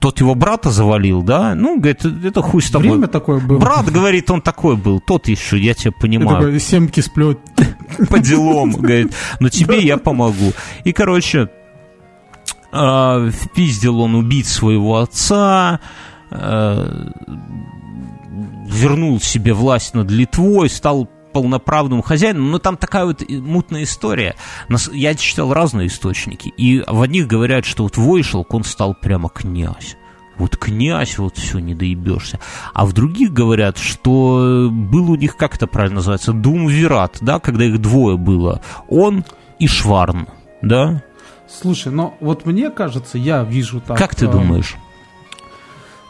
S2: тот его брата завалил, да? Ну, говорит, это хуй с тобой.
S1: Время такое было.
S2: Брат, говорит, он такой был. Тот еще, я тебя
S1: Я
S2: понимаю
S1: такой, семки сплет.
S2: по делам, говорит, но тебе я помогу. И, короче, э, впиздил он убить своего отца, э, вернул себе власть над Литвой, стал полноправным хозяином, но там такая вот мутная история. Я читал разные источники, и в одних говорят, что вот Войшелк, он стал прямо князь. Вот князь, вот все, не доебешься. А в других говорят, что был у них, как это правильно называется, думвират, да, когда их двое было. Он и Шварн, да?
S1: Слушай, но вот мне кажется, я вижу так.
S2: как ты
S1: э,
S2: думаешь?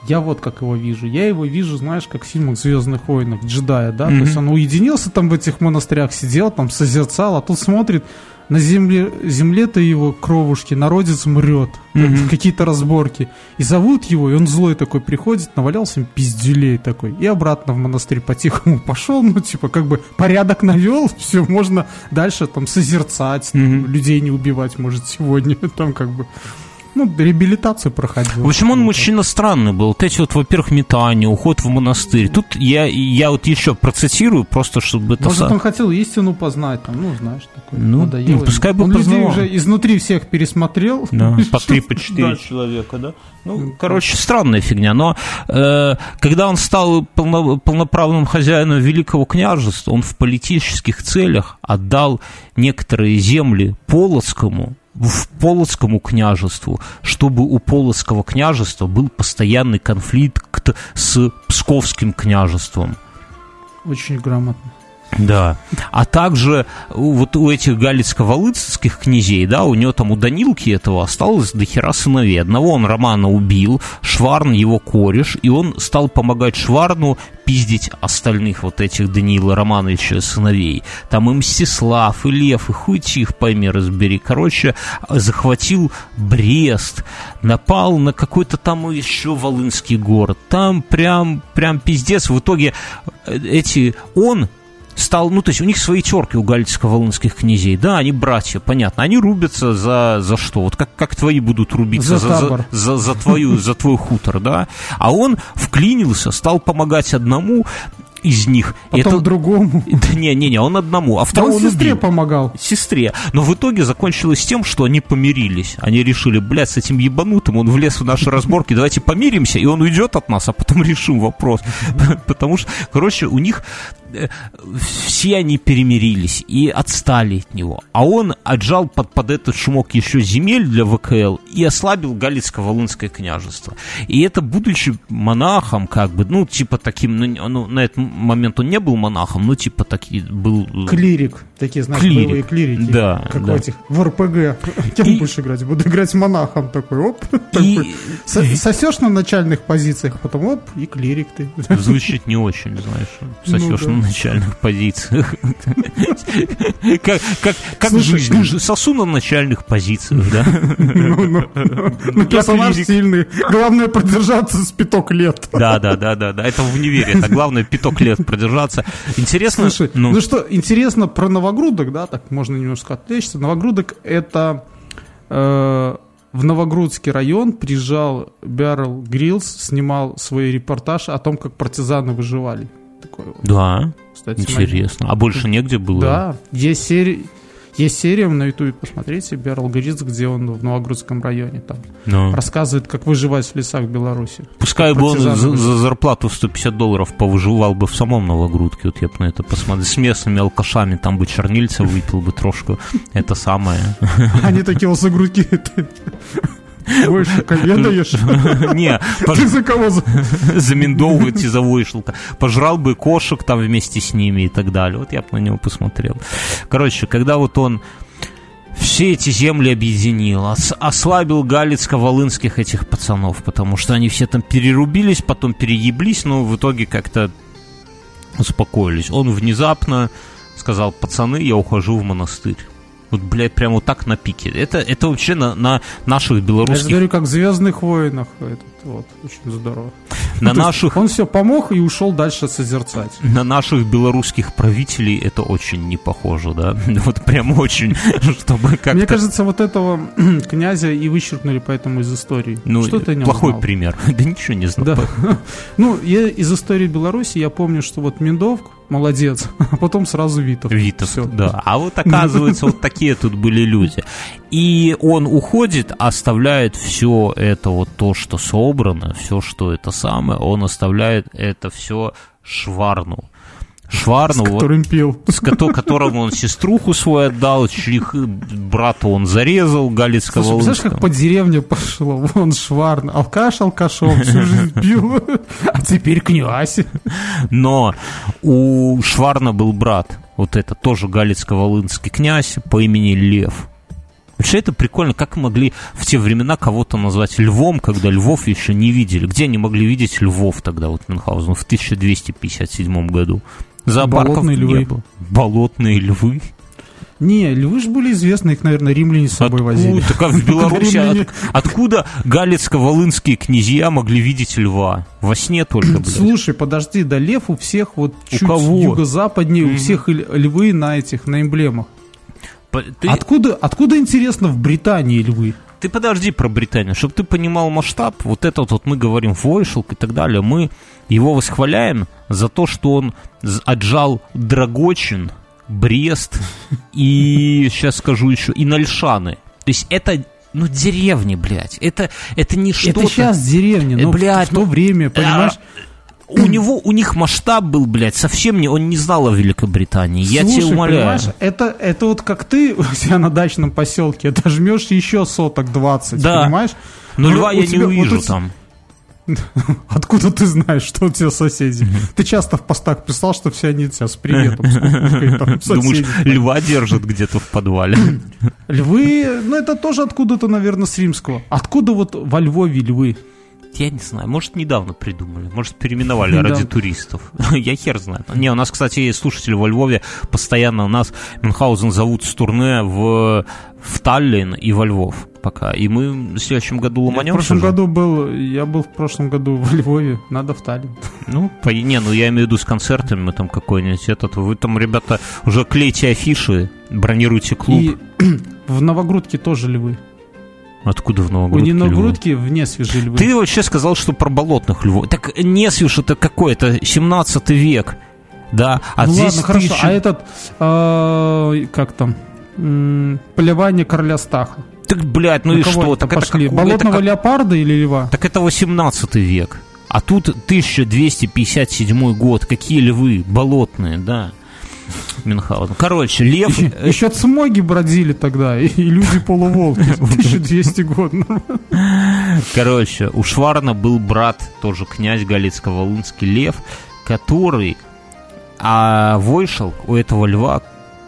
S1: Я вот как его вижу. Я его вижу, знаешь, как в фильмах Звездных войнах джедая, да?
S2: Мгм.
S1: То есть он уединился там в этих монастырях, сидел там, созерцал, а тут смотрит, на земле, земле-то его кровушки, народец мрет,
S2: Мгм.
S1: какие-то разборки. И зовут его, и он злой такой приходит, навалялся им пиздюлей такой, и обратно в монастырь по-тихому пошел, ну, типа, как бы порядок навел, все, можно дальше там созерцать,
S2: Мгм.
S1: людей не убивать, может, сегодня, там как бы, ну, реабилитацию проходил.
S2: В общем, он
S1: Вот.
S2: мужчина странный был. Вот эти вот, во-первых, метания, уход в монастырь. Тут я, я вот еще процитирую, просто чтобы это...
S1: Может, он хотел истину познать, там, ну, знаешь, такой,
S2: Ну, ну, пускай бы
S1: Он людей
S2: познавал.
S1: уже изнутри всех пересмотрел.
S2: Да, по три, по четыре человека, да? Ну, короче, странная фигня. Но э, когда он стал полно- полноправным хозяином Великого княжества, он в политических целях отдал некоторые земли Полоцкому, в Полоцкому княжеству, чтобы у Полоцкого княжества был постоянный конфликт с Псковским княжеством.
S1: Очень грамотно.
S2: Да. А также вот у этих галицко-волынских князей, да, у него там у Данилки этого осталось до хера сыновей. Одного он Романа убил, Шварн его кореш, и он стал помогать Шварну пиздить остальных вот этих Даниила Романовича сыновей. Там и Мстислав, и Лев, и хуй их пойми, разбери. Короче, захватил Брест, напал на какой-то там еще волынский город. Там прям, прям пиздец. В итоге э, эти, он стал, ну, то есть у них свои терки у галицко-волынских князей, да, они братья, понятно, они рубятся за, за что, вот как, как твои будут рубиться
S1: За
S2: за, за, за твою, за твой хутор, да, а он вклинился, стал помогать одному из них,
S1: Потом
S2: это,
S1: другому.
S2: да, не, не, не, он одному, а
S1: Да
S2: второго
S1: он сестре
S2: убил
S1: помогал.
S2: сестре. Но в итоге закончилось тем, что они помирились. Они решили, блядь, с этим ебанутым он влез в наши разборки, давайте помиримся, и он уйдет от нас, а потом решим вопрос. Потому что, короче, у них все они перемирились и отстали от него. А он отжал под, под этот шумок еще земель для ВКЛ и ослабил Галицко-Волынское княжество. И это, будучи монахом, как бы, ну, типа таким, ну, ну на этот момент он не был монахом, ну, типа таки был...
S1: Э, клирик, такие, знаешь, клирик. боевые клирики.
S2: Да,
S1: как
S2: да.
S1: в этих, в РПГ. Кем и... будешь играть? Буду играть монахом такой, оп, и... такой. Сосешь на начальных позициях, потом оп, и клирик ты.
S2: Звучит не очень, знаешь, ну сосешь ну, да. На начальных позициях. Как, как, как жизнь? Сосу на начальных позициях, да? Ну,
S1: ну, ну персонаж сильный. Главное продержаться с пяток лет.
S2: Да, да, да, да, да. Это в универе. Это главное пяток лет продержаться. Интересно.
S1: Слушай, ну, ну что, интересно про новогрудок, да, так можно немножко отвлечься. Новогрудок это э, в Новогрудский район приезжал Берл Гриллс, снимал свой репортаж о том, как партизаны выживали.
S2: Такой. Да, Кстати, интересно. А больше негде было?
S1: Да, есть серии есть серия на ютубе, посмотрите, Берл Гриц, где он в Новогрудском районе там ну. рассказывает, как выживать в лесах Беларуси.
S2: Пускай бы он за, за зарплату в 150 долларов повыживал бы в самом Новогрудке, вот я бы на это посмотрел. С местными алкашами там бы чернильца выпил бы трошку. Это самое.
S1: Они такие лосогрудки Войшелка ведаешь?
S2: Не.
S1: Ты за кого?
S2: Заминдовывать из-за Войшелка. Пожрал бы кошек там вместе с ними и так далее. Вот я бы на него посмотрел. Короче, когда вот он все эти земли объединил, ослабил галицко-волынских этих пацанов, потому что они все там перерубились, потом перееблись, но в итоге как-то успокоились. Он внезапно сказал, пацаны, я ухожу в монастырь. Вот, блядь, прямо вот так на пике. Это, это вообще на, на наших белорусских...
S1: Я говорю, как в «Звездных войнах». Этот, вот, очень здорово.
S2: На ну, наших...
S1: Он все помог и ушел дальше созерцать.
S2: На наших белорусских правителей это очень не похоже, да? Вот прям очень, чтобы как-то...
S1: Мне кажется, вот этого князя и вычеркнули поэтому из истории.
S2: Ну, Что ты плохой знал? пример. Да ничего не знал. Да.
S1: Ну, я из истории Беларуси я помню, что вот Миндовк, молодец, а потом сразу Витов.
S2: Витов, Все. да. А вот оказывается, вот такие тут были люди. И он уходит, оставляет все это вот то, что собрано, все, что это самое, он оставляет это все Шварну. Шварну, с
S1: которым пил.
S2: С ко- которому он сеструху свою отдал, чьих брата он зарезал, Галицкого Слушай,
S1: знаешь, как по деревне пошло? Вон Шварн, алкаш алкашом, всю жизнь пил, а теперь князь.
S2: Но у Шварна был брат, вот это тоже Галицко-Волынский князь по имени Лев. Вообще это прикольно, как могли в те времена кого-то назвать львом, когда львов еще не видели. Где они могли видеть львов тогда, вот Мюнхгаузен, в 1257 году? Зоопарков Болотные львы. не было. Болотные львы?
S1: Не, львы же были известны, их, наверное, римляне с собой откуда, возили.
S2: Так а в Беларуси от, откуда галицко-волынские князья могли видеть льва? Во сне только, блядь.
S1: Слушай, подожди, да лев у всех вот у чуть кого? юго-западнее, mm-hmm. у всех львы на этих, на эмблемах. Ты... Откуда, откуда, интересно, в Британии львы?
S2: Ты подожди про Британию, чтобы ты понимал масштаб. Вот этот вот мы говорим Войшелк и так далее. Мы его восхваляем за то, что он отжал Драгочин, Брест и, сейчас скажу еще, и Нальшаны. То есть это ну, деревни, блядь. Это, это не что-то...
S1: Это сейчас деревни, но блядь, в, в то время, понимаешь...
S2: у него, у них масштаб был, блядь, совсем не, он не знал о Великобритании. Слушай, Я тебя умоляю.
S1: Это, это вот как ты у себя на дачном поселке дожмешь еще соток 20, да. понимаешь?
S2: Но ну, льва я тебя, не увижу вот там.
S1: Откуда ты знаешь, что у тебя соседи? Ты часто в постах писал, что все они тебя с приветом.
S2: Думаешь, льва держат где-то в подвале?
S1: Львы, ну это тоже откуда-то, наверное, с римского. Откуда вот во Львове львы?
S2: Я не знаю, может, недавно придумали, может, переименовали ради туристов. Я хер знает. Не, у нас, кстати, слушатели во Львове, постоянно у нас Мюнхгаузен зовут с турне в, в Таллин и во Львов пока. И мы в следующем году ломанемся.
S1: в прошлом же. году был, я был в прошлом году во Львове, надо в Таллин.
S2: Ну, по, не, ну я имею в виду с концертами, мы там какой-нибудь этот, вы там, ребята, уже клейте афиши, бронируйте клуб. И
S1: в Новогрудке тоже львы.
S2: Откуда в Новогрудке?
S1: У Новогрудке в Несвеже львы.
S2: Ты вообще сказал, что про болотных львов. Так Несвеж это какой? Это 17 век. Да,
S1: а ну здесь ладно, хорошо. Еще... А этот, э, как там, м- полевание короля Стаха.
S2: Так, блядь, ну На и что? Так
S1: пошли? Это, Болотного это, леопарда или льва?
S2: Так это 18 век. А тут 1257 год. Какие львы болотные, да. Мюнхгаузен. Короче, лев...
S1: Еще, еще цмоги бродили тогда, и, и люди полуволки. 1200 год.
S2: Короче, у Шварна был брат, тоже князь Галицко-Волынский Лев, который... А Войшел у этого льва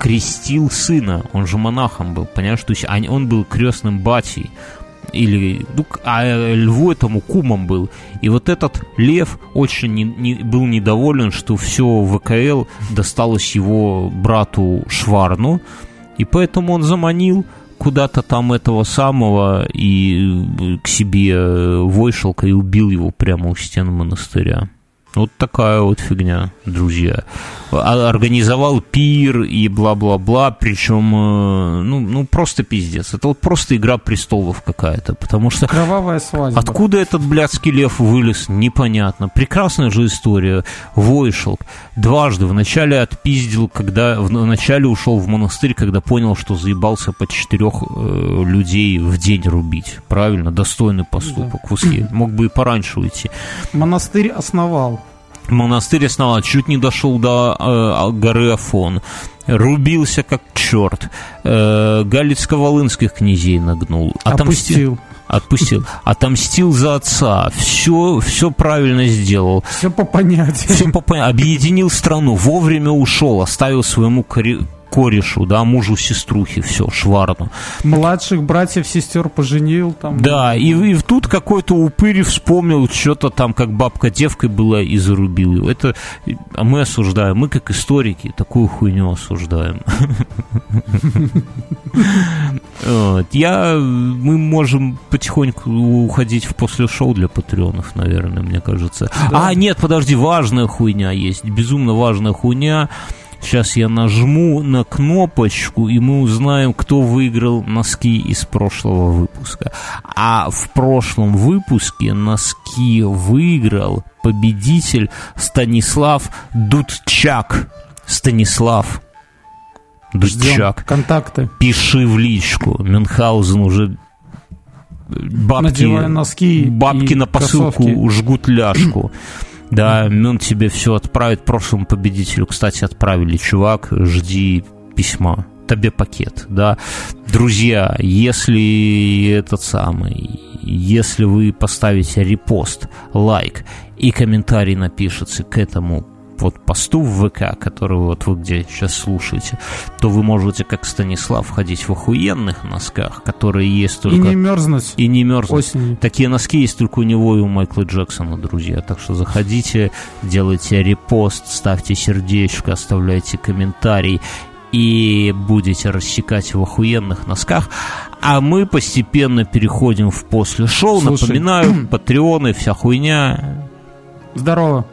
S2: крестил сына, он же монахом был, понимаешь, то есть он был крестным батей или ну, а льву этому кумом был. И вот этот лев очень не, не, был недоволен, что все ВКЛ досталось его брату Шварну, и поэтому он заманил куда-то там этого самого и к себе Войшелка и убил его прямо у стен монастыря. Вот такая вот фигня, друзья. А, организовал пир и бла-бла-бла, причем, э, ну, ну, просто пиздец. Это вот просто игра престолов какая-то, потому что...
S1: Кровавая свадьба.
S2: Откуда этот блядский лев вылез, непонятно. Прекрасная же история. Войшел дважды. Вначале отпиздил, когда... Вначале ушел в монастырь, когда понял, что заебался по четырех э, людей в день рубить. Правильно? Достойный поступок. Да. Мог бы и пораньше уйти.
S1: Монастырь основал
S2: монастырь основал, чуть не дошел до э, горы Афон, рубился как черт, э, Галицко-Волынских князей нагнул,
S1: отомстил.
S2: Отпустил. Отомстил за отца. Все, все правильно сделал.
S1: Все по понятиям.
S2: Все по понятиям. Объединил страну. Вовремя ушел. Оставил своему корешу, да, мужу сеструхи, все, шварну.
S1: Младших братьев, сестер поженил там.
S2: Да, и, и тут какой-то упырь вспомнил что-то там, как бабка девкой была и зарубил его. Это а мы осуждаем, мы как историки такую хуйню осуждаем. Я, мы можем потихоньку уходить в после шоу для патреонов, наверное, мне кажется. А, нет, подожди, важная хуйня есть, безумно важная хуйня. Сейчас я нажму на кнопочку, и мы узнаем, кто выиграл носки из прошлого выпуска. А в прошлом выпуске носки выиграл победитель Станислав Дудчак. Станислав Дудчак.
S1: Ждем контакты.
S2: Пиши в личку. Мюнхгаузен уже
S1: бабки, носки
S2: бабки на посылку кроссовки. жгут ляжку. Да, Мюн тебе все отправит. Прошлому победителю, кстати, отправили. Чувак, жди письма. Тебе пакет, да. Друзья, если этот самый, если вы поставите репост, лайк и комментарий напишется к этому вот посту в ВК, который вот вы где сейчас слушаете, то вы можете, как Станислав, ходить в охуенных носках, которые есть только... И
S1: не мерзнуть.
S2: И не мерзнуть. Осенью. Такие носки есть только у него и у Майкла Джексона, друзья. Так что заходите, делайте репост, ставьте сердечко, оставляйте комментарий и будете рассекать в охуенных носках. А мы постепенно переходим в после шоу. Слушай. Напоминаю, патреоны, вся хуйня.
S1: Здорово.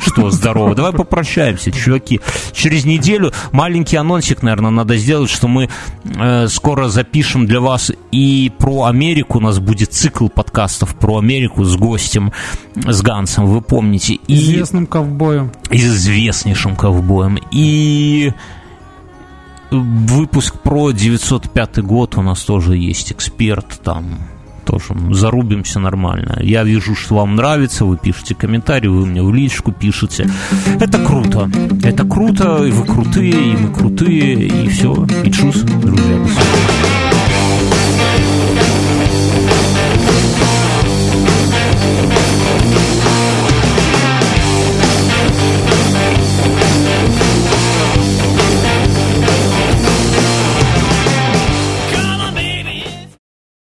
S2: Что, здорово. Давай попрощаемся, чуваки. Через неделю маленький анонсик, наверное, надо сделать, что мы э, скоро запишем для вас и про Америку. У нас будет цикл подкастов про Америку с гостем, с Гансом, вы помните.
S1: И... Известным ковбоем.
S2: Известнейшим ковбоем. И выпуск про 905 год у нас тоже есть эксперт там тоже зарубимся нормально. Я вижу, что вам нравится, вы пишете комментарии, вы мне в личку пишете. Это круто. Это круто, и вы крутые, и мы крутые, и все. И чус, друзья.